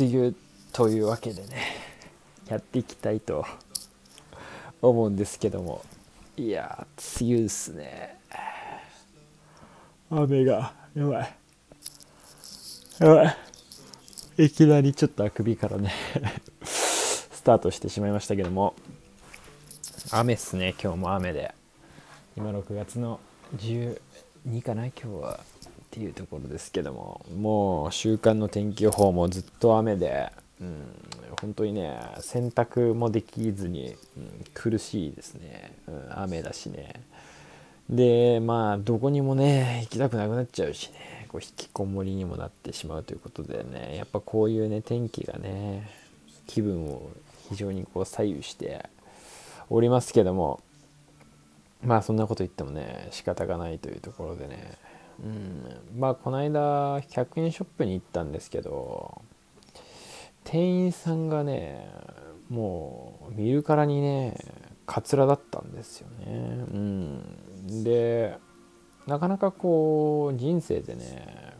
梅雨というわけでねやっていきたいと思うんですけども。いや梅雨っすね。雨がやばい。やばい。いきなりちょっとあくびからねスタートしてしまいましたけども。雨っすね今日も雨で。今6月の12かな今日はていうところですけどももう週間の天気予報もずっと雨で、うん、本当にね洗濯もできずに、うん、苦しいですね、うん、雨だしね。でまあどこにもね行きたくなくなっちゃうしね。こう引きこもりにもなってしまうということでね。やっぱこういうね天気がね気分を非常にこう左右しておりますけどもまあそんなこと言ってもね仕方がないというところでね。うん。まあこの間100円ショップに行ったんですけど店員さんがねもう見るからにねカツラだったんですよね。うん。でなかなかこう人生でね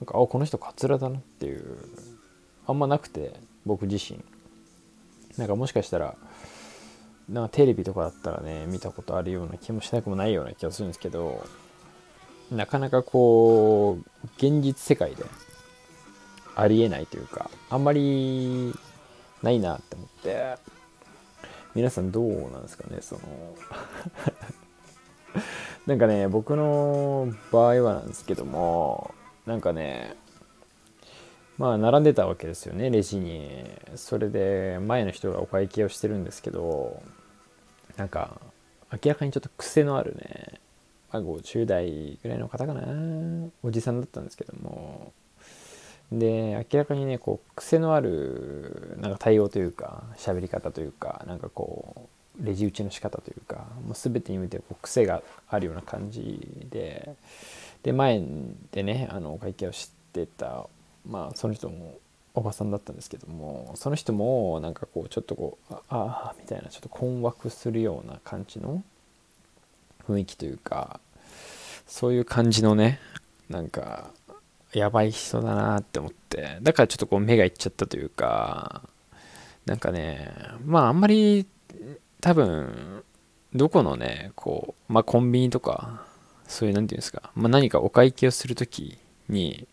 なんかあこの人カツラだなっていうあんまなくて僕自身。なんかもしかしたらなんかテレビとかだったらね見たことあるような気もしなくもないような気がするんですけどなかなかこう現実世界でありえないというかあんまりないなって思って皆さんどうなんですかねその なんかね僕の場合はなんですけどもなんかねまあ並んでたわけですよねレジに。それで前の人がお会計をしてるんですけどなんか明らかにちょっと癖のあるねまあ、50代ぐらいの方かな。おじさんだったんですけども。で明らかにねこう癖のあるなんか対応というか喋り方というかなんかこうレジ打ちの仕方というかもう全てにおいてこう癖があるような感じで。で前でねあのお会計をしてたまあその人もおばさんだったんですけどもその人もなんかこうちょっとこうああみたいなちょっと困惑するような感じの雰囲気というかそういう感じのねなんかやばい人だなって思って。だからちょっとこう目がいっちゃったというかなんかねまああんまり多分どこのねこうまあコンビニとかそういう何て言うんですか、まあ、何かお会計をする時に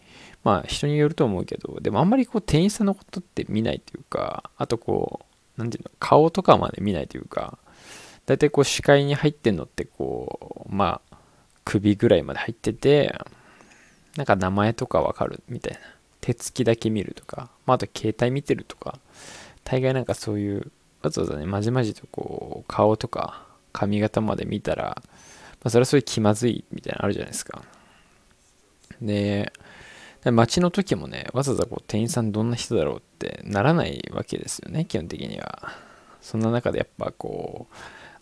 まあ人によると思うけどでもあんまりこう店員さんのことって見ないというかあとこう何て言うの顔とかまで見ないというか大体こう視界に入ってんのってこうまあ首ぐらいまで入っててなんか名前とかわかるみたいな。手つきだけ見るとか、まあ、あと携帯見てるとか。大概なんかそういうわざわざねまじまじとこう顔とか髪型まで見たら、まあ、それはそれ気まずいみたいなのあるじゃないですか。で街の時もねわざわざこう店員さんどんな人だろうってならないわけですよね基本的には。そんな中でやっぱこう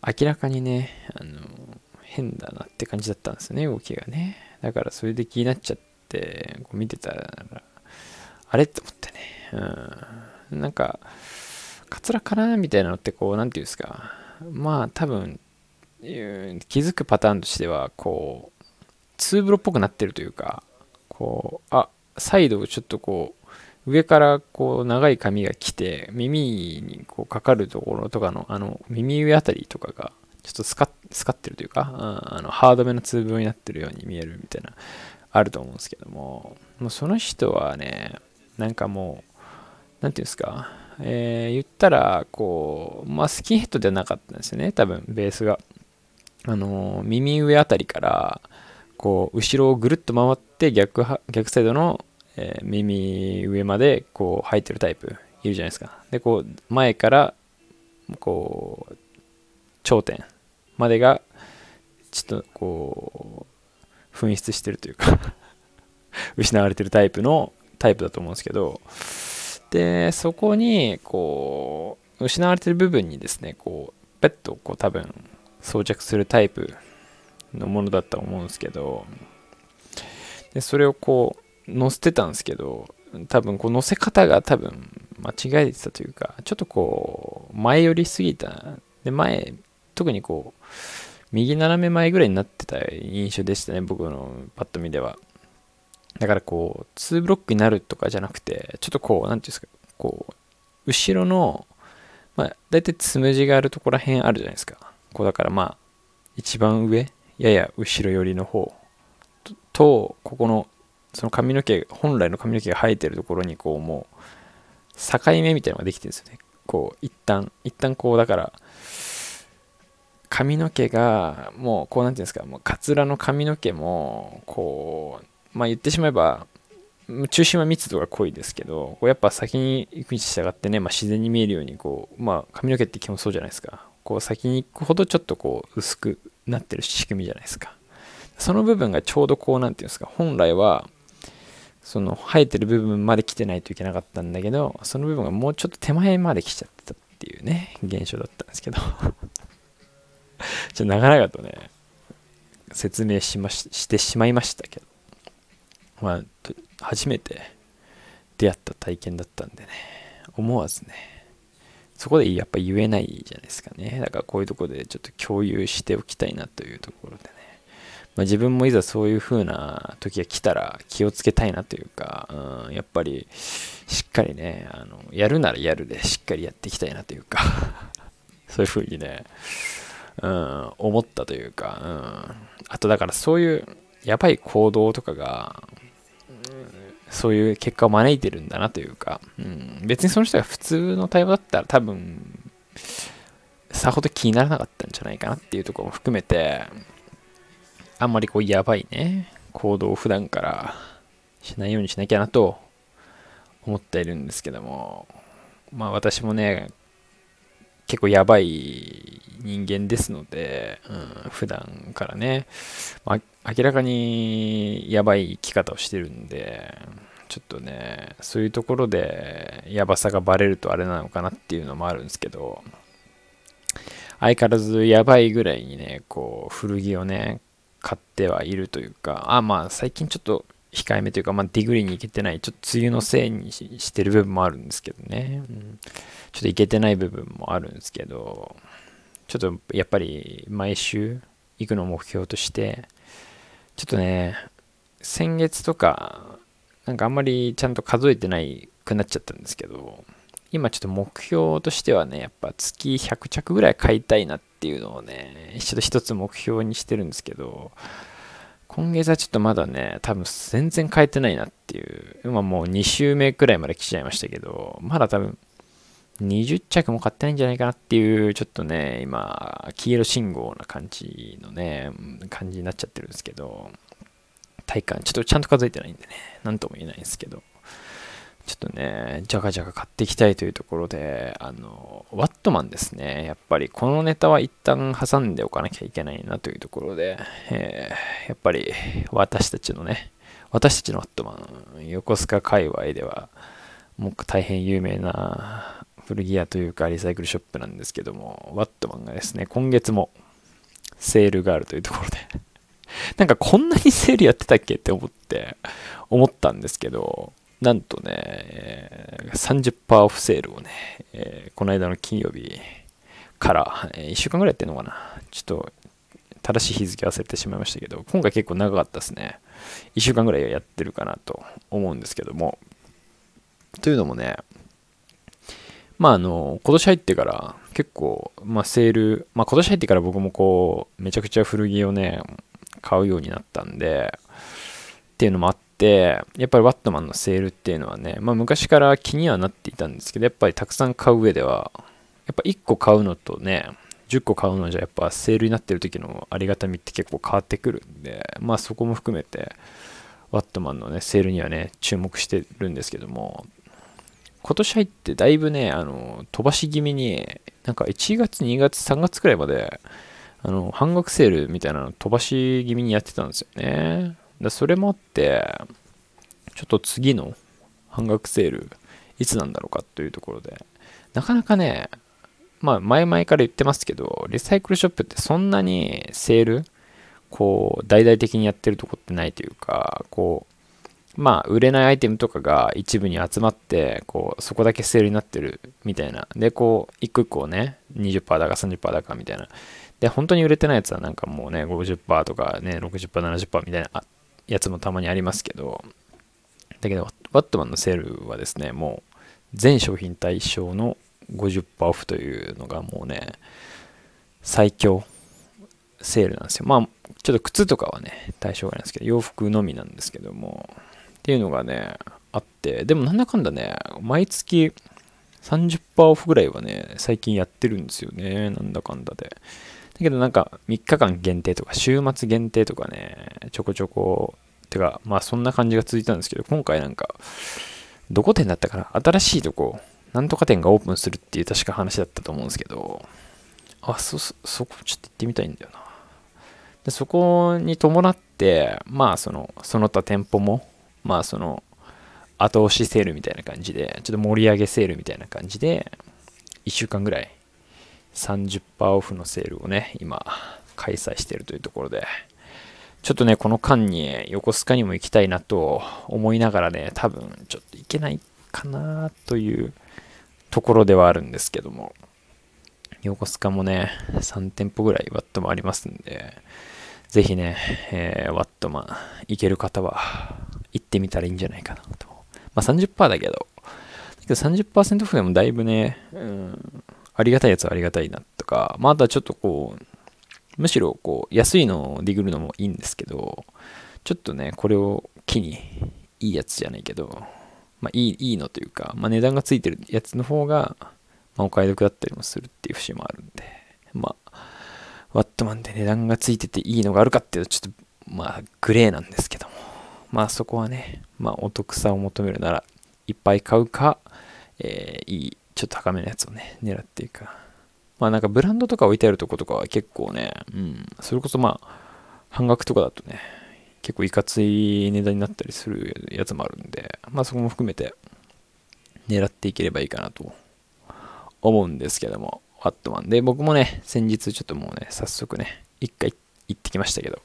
明らかにね、あの、変だなって感じだったんですよね、動きがね。だからそれで気になっちゃって、こう見てたら、あれって思ってね。うん。なんか、カツラかなみたいなのって、こう、なんていうんですか。まあ、多分、気づくパターンとしては、こう、ツーブロっぽくなってるというか、こう、あ、サイドをちょっとこう、上からこう長い髪が来て耳にこうかかるところとかのあの耳上あたりとかがちょっとスカスカってるというか、あのハードめのツーブになってるように見えるみたいなあると思うんですけどももうその人はねなんかもう何て言うんですか、えー、言ったらこうまあスキンヘッドではなかったんですよね多分ベースが。あの耳上あたりからこう後ろをぐるっと回って逆逆サイドのえー、耳上までこう入ってるタイプいるじゃないですか。で、こう前からこう頂点までがちょっとこう紛失してるというか 失われてるタイプのタイプだと思うんですけどでそこにこう失われてる部分にですねこうペットこう多分装着するタイプのものだったと思うんですけどでそれをこう載せてたんですけど、多分こう載せ方が多分間違えてたというか、ちょっとこう前寄りすぎた。で、前、特にこう、右斜め前ぐらいになってた印象でしたね、僕のパッと見では。だからこう、2ブロックになるとかじゃなくて、ちょっとこう、なんていうんですか、こう、後ろの、まあ、大体つむじがあるところら辺あるじゃないですか。こう、だからまあ、一番上、やや後ろ寄りの方と、ここの、その髪の毛、本来の髪の毛が生えてるところに、こう、もう、境目みたいなのができてるんですよね。こう、一旦、一旦こう、だから、髪の毛が、もう、こう、なんていうんですか、もう、カツラの髪の毛も、こう、まあ言ってしまえば、中心は密度が濃いですけど、こうやっぱ先に行くに従ってね、まあ、自然に見えるように、こう、まあ髪の毛って基本そうじゃないですか。こう先に行くほどちょっとこう薄くなってる仕組みじゃないですか。その部分がちょうどこう、なんていうんですか、本来は、その生えてる部分まで来てないといけなかったんだけど、その部分がもうちょっと手前まで来ちゃってたっていうね、現象だったんですけどちょっと長々とね、説明しまししてしまいましたけど、まあ、初めて出会った体験だったんでね、思わずね、そこでやっぱ言えないじゃないですかね。だからこういうとこでちょっと共有しておきたいなというところでね。まあ、自分もいざそういう風な時が来たら気をつけたいなというか、うん、やっぱりしっかりね、あの、やるならやるでしっかりやっていきたいなというか そういう風にね、うん、思ったというか、うん、あとだからそういうやばい行動とかが、そういう結果を招いてるんだなというか、うん、別にその人が普通の対応だったら多分、さほど気にならなかったんじゃないかなっていうところも含めて、あんまりこうやばいね、行動を普段からしないようにしなきゃなと思っているんですけども、まあ私もね、結構やばい人間ですので、うん、普段からね、まあ、明らかにやばい生き方をしてるんで、ちょっとね、そういうところでやばさがバレるとあれなのかなっていうのもあるんですけど、相変わらずやばいぐらいにね、こう、古着をね、買ってはいるというか、あ、まあ最近ちょっと控えめというか、まあディグりに行けてない、ちょっと梅雨のせいにしてる部分もあるんですけどね、うん、ちょっと行けてない部分もあるんですけど、ちょっとやっぱり毎週行くのを目標として、ちょっとね、先月とか、なんかあんまりちゃんと数えてないくなっちゃったんですけど、今ちょっと目標としてはね、やっぱ月100着ぐらい買いたいなってっていうのをね、ちょっと一つ目標にしてるんですけど、今月はちょっとまだね、多分全然買えてないなっていう、今もう2週目くらいまで来ちゃいましたけど、まだ多分20着も買ってないんじゃないかなっていう、ちょっとね、今、黄色信号な感じのね、感じになっちゃってるんですけど、体感、ちょっとちゃんと数えてないんでね、なんとも言えないんですけど、ちょっとね、じゃがじゃが買っていきたいというところで、あの、ワットマンですね。やっぱりこのネタは一旦挟んでおかなきゃいけないなというところで、えー、やっぱり私たちのね、私たちのワットマン、横須賀界隈では、もう大変有名な古着屋というかリサイクルショップなんですけども、ワットマンがですね、今月もセールがあるというところでなんかこんなにセールやってたっけって思って、思ったんですけど、なんとね、え、30%オフセールをね、え、この間の金曜日から、え、1週間ぐらいやってんのかな。ちょっと、正しい日付忘れてしまいましたけど、今回結構長かったですね。1週間ぐらいやってるかなと思うんですけども。というのもね、まああの、今年入ってから結構、まあセール、まあ今年入ってから僕もこう、めちゃくちゃ古着をね、買うようになったんで、っていうのもあって、やっぱりワットマンのセールっていうのはね、まあ昔から気にはなっていたんですけど、やっぱりたくさん買う上では、やっぱ1個買うのとね、10個買うのじゃやっぱセールになってる時のありがたみって結構変わってくるんで、まあそこも含めて、ワットマンのね、セールにはね、注目してるんですけども、今年入ってだいぶね、あの、飛ばし気味に、なんか1月、2月、3月くらいまで、あの、半額セールみたいなの飛ばし気味にやってたんですよね。だそれもあって、ちょっと次の半額セール、いつなんだろうかというところで、なかなかね、まあ前々から言ってますけど、リサイクルショップってそんなにセール、こう、大々的にやってるとこってないというか、こう、まあ、売れないアイテムとかが一部に集まって、こう、そこだけセールになってるみたいな。で、こう、一個一個ね、20%だか30%だかみたいな。で、本当に売れてないやつはなんかもうね、50%とかね、60%、70%みたいなやつもたまにありますけど、だけど、ワットマンのセールはですね、もう全商品対象の50%オフというのがもうね、最強セールなんですよ。まあ、ちょっと靴とかはね、対象外なんですけど、洋服のみなんですけども、っていうのがね、あって、でもなんだかんだね、毎月30%オフぐらいはね、最近やってるんですよね、なんだかんだで。だけどなんか3日間限定とか週末限定とかね、ちょこちょこ、てか、まあそんな感じが続いたんですけど、今回なんか、どこ店だったかな新しいとこ、なんとか店がオープンするっていう確か話だったと思うんですけど、あ、そ、そこちょっと行ってみたいんだよな。でそこに伴って、まあその、その他店舗も、まあその、後押しセールみたいな感じで、ちょっと盛り上げセールみたいな感じで、1週間ぐらい30%オフのセールをね、今、開催しているというところで、ちょっとね、この間に横須賀にも行きたいなと思いながらね、多分ちょっと行けないかなというところではあるんですけども、横須賀もね、3店舗ぐらいワットもありますんで、ぜひね、えー、ワットマン行ける方は行ってみたらいいんじゃないかなと。まあ30%だけど、だけど30%オフでもだいぶね、うん、ありがたいやつはありがたいなとか、まああとはちょっとこう、むしろこう安いのをディグるのもいいんですけど、ちょっとね、これを機にいいやつじゃないけど、まあいいいいのというか、まあ値段がついてるやつの方が、まあ、お買い得だったりもするっていう節もあるんで、まあ、ワットマンで値段がついてていいのがあるかっていうと、ちょっとまあグレーなんですけども、まあそこはね、まあお得さを求めるなら、いっぱい買うか、えー、いい、ちょっと高めのやつをね、狙っていくか、まあなんかブランドとか置いてあるとことかは結構ね、うん、それこそまあ、半額とかだとね、結構いかつい値段になったりするやつもあるんで、まあそこも含めて狙っていければいいかなと思うんですけども、ワットマン。で、僕もね、先日ちょっともうね、早速ね、1回行ってきましたけど、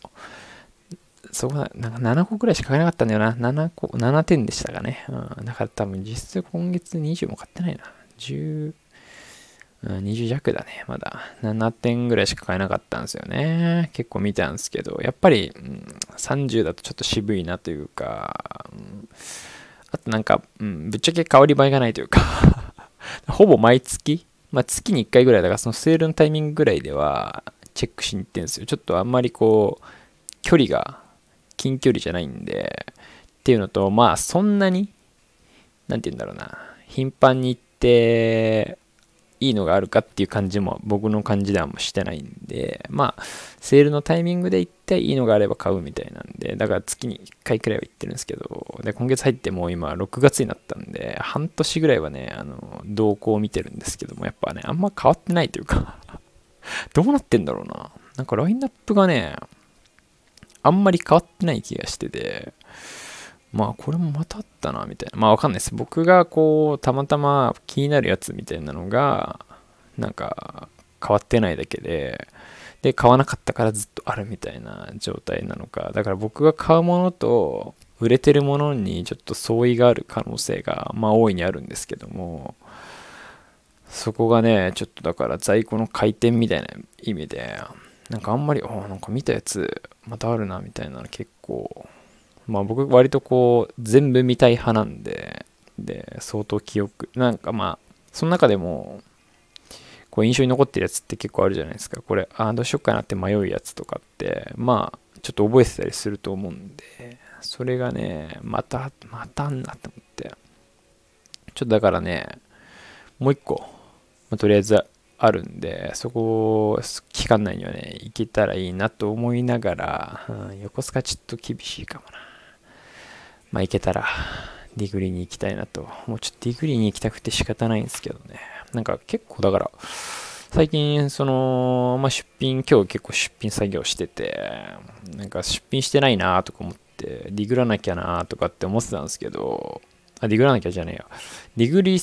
そこはなんか7個くらいしか買えなかったんだよな。7個、7点でしたかね。うん。だから多分実質今月20も買ってないな。10、20弱だね、まだ。7点ぐらいしか買えなかったんですよね。結構見たんですけど、やっぱり、うん、30だとちょっと渋いなというか、うん、あとなんか、うん、ぶっちゃけ香り映えがないというか ほぼ毎月、まあ、月に1回ぐらいだから、そのセールのタイミングぐらいではチェックしに行ってるんですよ。ちょっとあんまりこう、距離が近距離じゃないんで、っていうのと、まあそんなに、なんて言うんだろうな、頻繁に行って、いいのがあるかっていう感じも僕の感じではもしてないんで、まあ、セールのタイミングで行っていいのがあれば買うみたいなんで、だから月に1回くらいは行ってるんですけど、で、今月入ってもう今6月になったんで、半年ぐらいはね、あの、動向を見てるんですけども、やっぱね、あんま変わってないというか どうなってんだろうな。なんかラインナップがね、あんまり変わってない気がしてて、まあこれもまたあったなみたいな。まあわかんないです。僕がこうたまたま気になるやつみたいなのがなんか変わってないだけでで買わなかったからずっとあるみたいな状態なのか。だから僕が買うものと売れてるものにちょっと相違がある可能性がまあ大いにあるんですけどもそこがねちょっとだから在庫の回転みたいな意味でなんかあんまりあなんか見たやつまたあるなみたいなの結構まあ僕割とこう全部見たい派なんで、で、相当記憶、なんかまあ、その中でも、こう印象に残ってるやつって結構あるじゃないですか。これ、ああ、どうしよっかなって迷うやつとかって、まあ、ちょっと覚えてたりすると思うんで、それがね、また、またあんなって思って。ちょっとだからね、もう一個、まあ、とりあえずあるんで、そこ、期間内にはね、行けたらいいなと思いながら、うん、横須賀ちょっと厳しいかもな。まあ行けたらディグりに行きたいなと。もうちょっとディグりに行きたくて仕方ないんですけどね。なんか結構だから、最近その、まあ、出品、今日結構出品作業してて、なんか出品してないなとか思って、ディグらなきゃなとかって思ってたんですけど、あ、ディグらなきゃじゃねえよ。ディグり、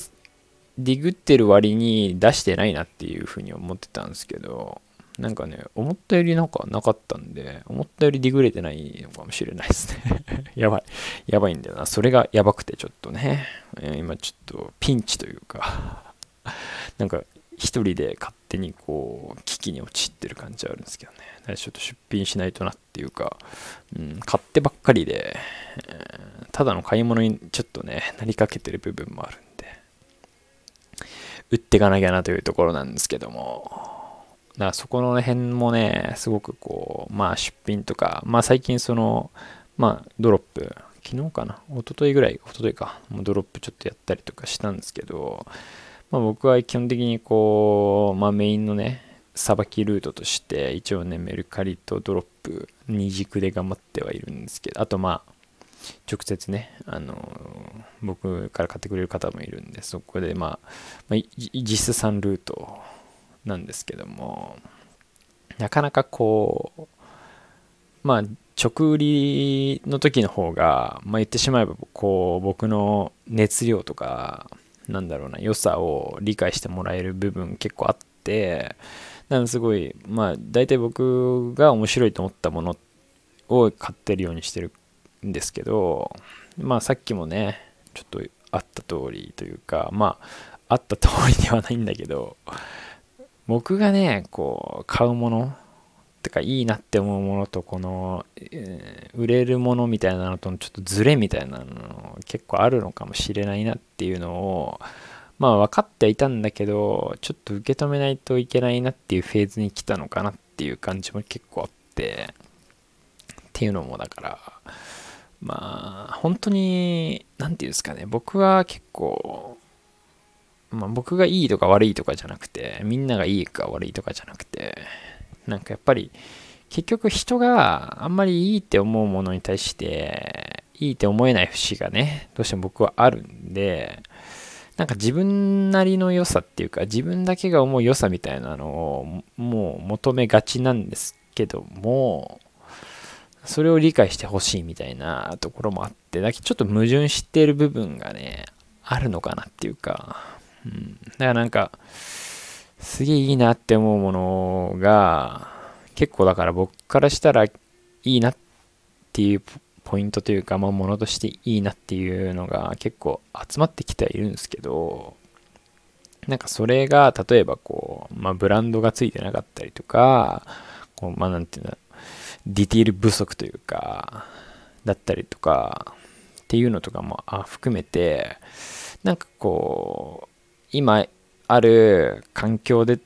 ディグってる割に出してないなっていうふうに思ってたんですけど、なんかね、思ったよりなんかなかったんで、思ったよりディグれてないのかもしれないですね。やばい。やばいんだよな。それがやばくてちょっとね、今ちょっとピンチというか なんか一人で勝手にこう危機に陥ってる感じはあるんですけどねちょっと出品しないとなっていうか、うん、買ってばっかりで、え、ただの買い物にちょっとねなりかけてる部分もあるんで売っていかなきゃなというところなんですけどもだからそこの辺もねすごくこうまあ出品とかまあ最近そのまあドロップ昨日かな一昨日ぐらい一昨日かもうドロップちょっとやったりとかしたんですけどまあ、僕は基本的にこう、まあ、メインのね、さばきルートとして、一応ね、メルカリとドロップ、二軸で頑張ってはいるんですけど、あとまあ、直接ね、あの僕から買ってくれる方もいるんで、そこでまあ、まあ、実質3ルートなんですけども、なかなかこう、まあ、直売りの時の方が、まあ、言ってしまえば、こう、僕の熱量とか、なんだろうな、良さを理解してもらえる部分結構あって、なんかすごい、まあ、大体僕が面白いと思ったものを買ってるようにしてるんですけど、まあさっきもね、ちょっとあった通りというか、まあ、あった通りではないんだけど、僕がね、こう、買うものてかいいなって思うものとこの、えー、売れるものみたいなのとのちょっとズレみたいなの結構あるのかもしれないなっていうのをまあ分かってはいたんだけどちょっと受け止めないといけないなっていうフェーズに来たのかなっていう感じも結構あってっていうのもだからまあ本当に何て言うんですかね僕は結構まあ僕がいいとか悪いとかじゃなくてみんながいいか悪いとかじゃなくてなんかやっぱり結局人があんまりいいって思うものに対していいって思えない節がねどうしても僕はあるんでなんか自分なりの良さっていうか自分だけが思う良さみたいなのをもう求めがちなんですけどもそれを理解してほしいみたいなところもあってだけちょっと矛盾してる部分がねあるのかなっていうか、うん、だからなんかすげえいいなって思うものが、結構だから僕からしたらいいなっていうポイントというか、まあ、ものとしていいなっていうのが結構集まってきてはいるんですけど、なんかそれが例えばこう、まあ、ブランドがついてなかったりとか、こうまあなんていうの、ディティール不足というか、だったりとか、っていうのとかも含めて、なんかこう、今ある環境で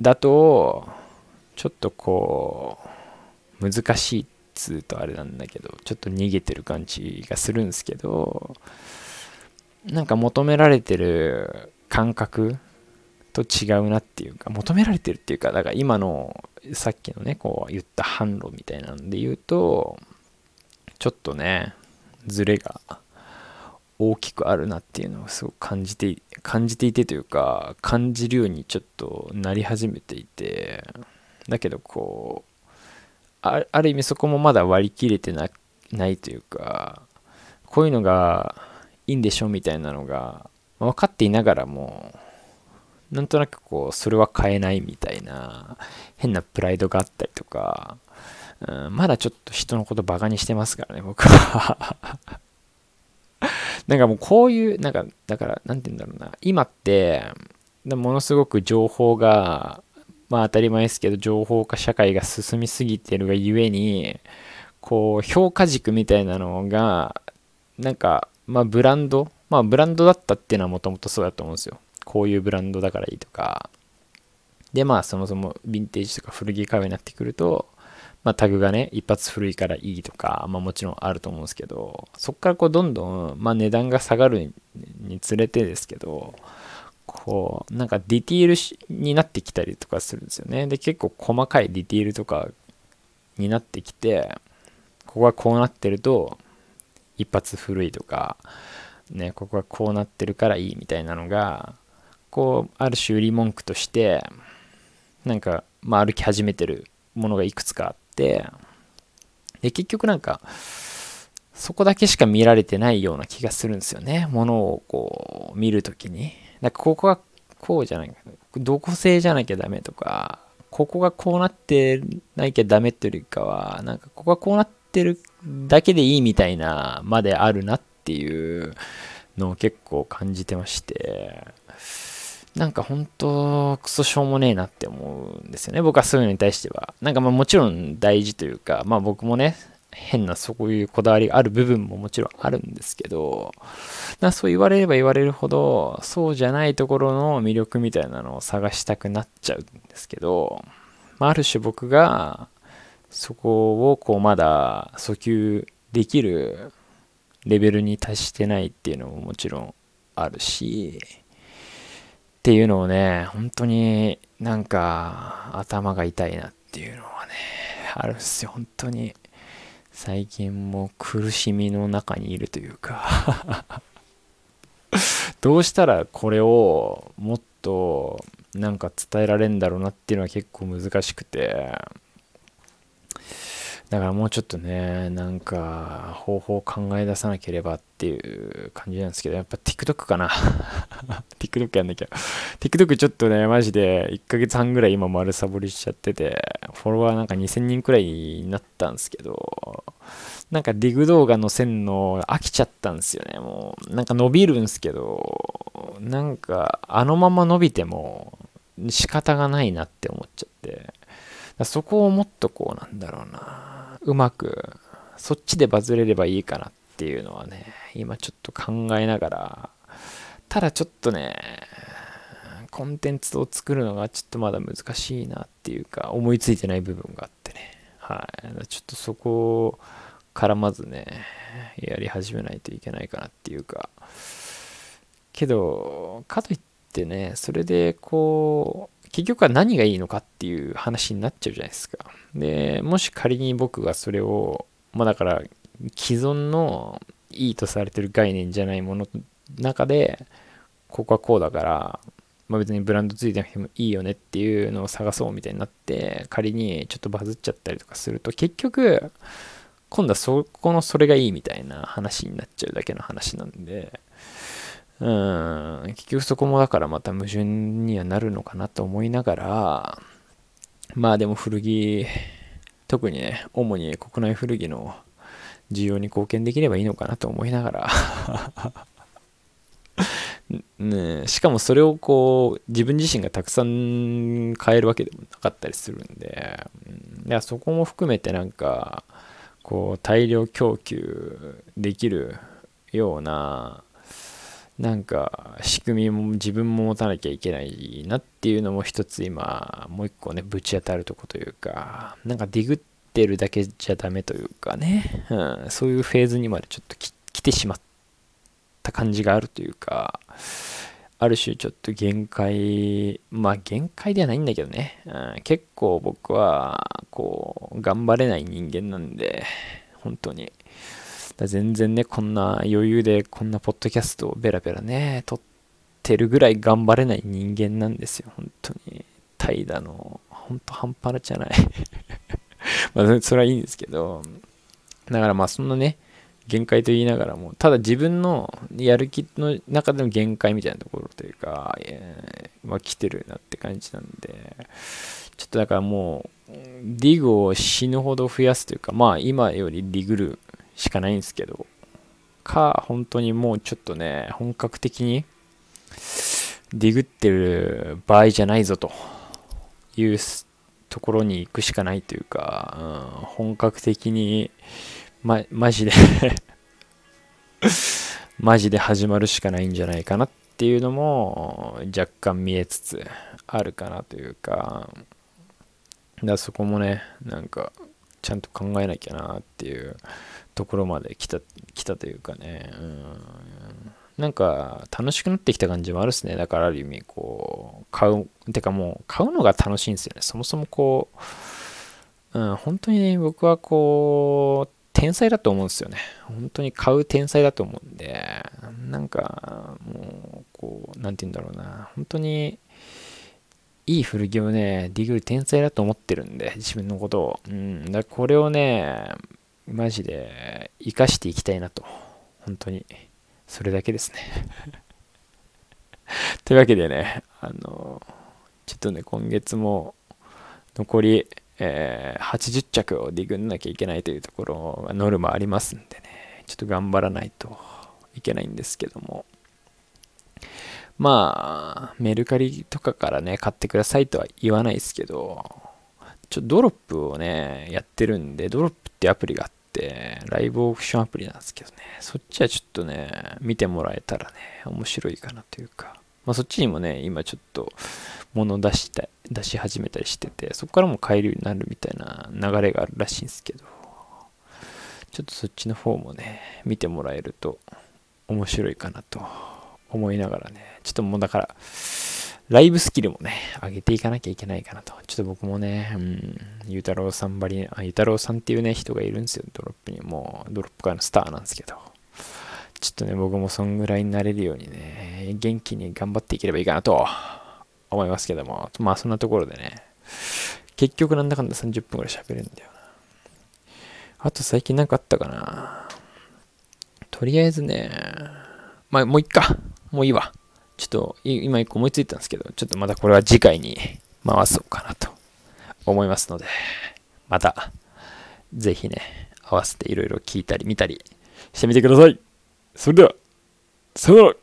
だとちょっとこう難しいっつうとあれなんだけどちょっと逃げてる感じがするんですけどなんか求められてる感覚と違うなっていうか求められてるっていうかだから今のさっきのねこう言った販路みたいなんで言うとちょっとねズレが大きくあるなっていうのをすごく感じて感じていてというか感じるようにちょっとなり始めていてだけどこうある意味そこもまだ割り切れてなないというかこういうのがいいんでしょみたいなのが分かっていながらもなんとなくこうそれは変えないみたいな変なプライドがあったりとか、うん、まだちょっと人のことバカにしてますからね僕は。なんかもうこういう、なんか、だから、なんて言うんだろうな。今って、ものすごく情報が、まあ当たり前ですけど、情報化社会が進みすぎてるがゆえに、こう、評価軸みたいなのが、なんか、まあブランド、まあブランドだったっていうのはもともとそうだと思うんですよ。こういうブランドだからいいとか。で、まあそもそもヴィンテージとか古着買うようになってくると、まあ、タグがね、一発古いからいいとか、まあもちろんあると思うんですけど、そこからこうどんどん、まあ値段が下がるにつれてですけど、こう、なんかディティールになってきたりとかするんですよね。で、結構細かいディティールとかになってきて、ここがこうなってると、一発古いとか、ね、ここがこうなってるからいいみたいなのが、こう、ある種売り文句として、なんか、まあ歩き始めてるものがいくつかあって、で、結局なんか、そこだけしか見られてないような気がするんですよね。ものをこう、見るときに。なんかここがこうじゃない。どこ性じゃなきゃダメとか、ここがこうなってなきゃダメっていうよりかは、なんかここがこうなってるだけでいいみたいなまであるなっていうのを結構感じてまして、なんか本当クソしょうもねえなって思うんですよね。僕はそういうのに対しては。なんかまあもちろん大事というかまあ僕もね変なそういうこだわりがある部分ももちろんあるんですけどなそう言われれば言われるほどそうじゃないところの魅力みたいなのを探したくなっちゃうんですけど、まあ、ある種僕がそこをこうまだ訴求できるレベルに達してないっていうのももちろんあるしっていうのをね本当になんか頭が痛いなっていうのはねあるんですよ。本当に。最近も苦しみの中にいるというか。どうしたらこれをもっとなんか伝えられんだろうなっていうのは結構難しくて。だからもうちょっとね、なんか方法を考え出さなければっていう感じなんですけど、やっぱ TikTok かな TikTok やんなきゃ。TikTok ちょっとね、マジで1ヶ月半ぐらい今丸サボりしちゃってて、フォロワーなんか2000人くらいになったんですけど、なんかディグ動画載せんの飽きちゃったんですよね。もう、なんか伸びるんですけど、なんかあのまま伸びても仕方がないなって思っちゃって、そこをもっとこうなんだろうな。うまくそっちでバズれればいいかなっていうのはね今ちょっと考えながらただちょっとねコンテンツを作るのがちょっとまだ難しいなっていうか思いついてない部分があってね。はい。ちょっとそこからまずねやり始めないといけないかなっていうか。けどかといってねそれでこう結局は何がいいのかっていう話になっちゃうじゃないですか。で、もし仮に僕がそれを、まあだから、既存のいいとされてる概念じゃないものの中で、ここはこうだから、まあ、別にブランドついてなくてもいいよねっていうのを探そうみたいになって、仮にちょっとバズっちゃったりとかすると、結局、今度はそこのそれがいいみたいな話になっちゃうだけの話なんで、うん、結局そこもだからまた矛盾にはなるのかなと思いながら、まあでも古着、特にね、主に国内古着の需要に貢献できればいいのかなと思いながら。ね、しかもそれをこう自分自身がたくさん買えるわけでもなかったりするんで、いやそこも含めてなんかこう大量供給できるようななんか仕組みも自分も持たなきゃいけないなっていうのも一つ今もう一個ねぶち当たるとこというかなんかディグってるだけじゃダメというかね、うん、そういうフェーズにまでちょっと来てしまった感じがあるというかある種ちょっと限界まあ限界ではないんだけどね、うん、結構僕はこう頑張れない人間なんで本当に。全然ね、こんな余裕でこんなポッドキャストをベラベラね、撮ってるぐらい頑張れない人間なんですよ、本当に。怠惰の、本当半端なじゃない。まあ、それはいいんですけど、だからまあそんなね、限界と言いながらも、ただ自分のやる気の中での限界みたいなところというか、え、まあ来てるなって感じなんで、ちょっとだからもう、ディグを死ぬほど増やすというか、まあ今よりディグるしかないんですけど、か、本当にもうちょっとね、本格的にディグってる場合じゃないぞというところに行くしかないというか、うん、本格的に、ま、マジで マジで始まるしかないんじゃないかなっていうのも若干見えつつあるかなというか、だそこもね、なんかちゃんと考えなきゃなっていうところまで来た来たというかね、うん、なんか楽しくなってきた感じもあるっすね。だからある意味こう買うてかもう買うのが楽しいんですよね。そもそもこう、うん、本当にね僕はこう天才だと思うんですよね。本当に買う天才だと思うんでなんかもうこう何て言うんだろうな。本当にいい古着をね、ディグル天才だと思ってるんで、自分のことを。うん。だこれをね、マジで生かしていきたいなと。本当に。それだけですね というわけでね、あの、ちょっとね、今月も残り、えー、80着をディグんなきゃいけないというところがノルマありますんでね、ちょっと頑張らないといけないんですけども。まあ、メルカリとかからね、買ってくださいとは言わないですけど、ちょっとドロップをね、やってるんで、ドロップってアプリがあって、ライブオークションアプリなんですけどね、そっちはちょっとね、見てもらえたらね、面白いかなというか、まあそっちにもね、今ちょっと物出した出し始めたりしてて、そこからも買えるようになるみたいな流れがあるらしいんですけど、ちょっとそっちの方もね、見てもらえると面白いかなと思いながらね、ちょっともうだから、ライブスキルもね、上げていかなきゃいけないかなと。ちょっと僕もね、うん、ゆうたろうさんばり、あ、ゆうたろうさんっていうね、人がいるんですよ、ドロップに。もう、ドロップ界のスターなんですけど。ちょっとね、僕もそんぐらいになれるようにね、元気に頑張っていければいいかなと思いますけども。まあ、そんなところでね、結局なんだかんだ30分ぐらい喋るんだよな。あと最近なんかあったかな。とりあえずね、まあ、もういっか。もういいわ。ちょっと今一個思いついたんですけど、ちょっとまたこれは次回に回そうかなと思いますので、またぜひね、合わせていろいろ聞いたり見たりしてみてください。それでは、さよなら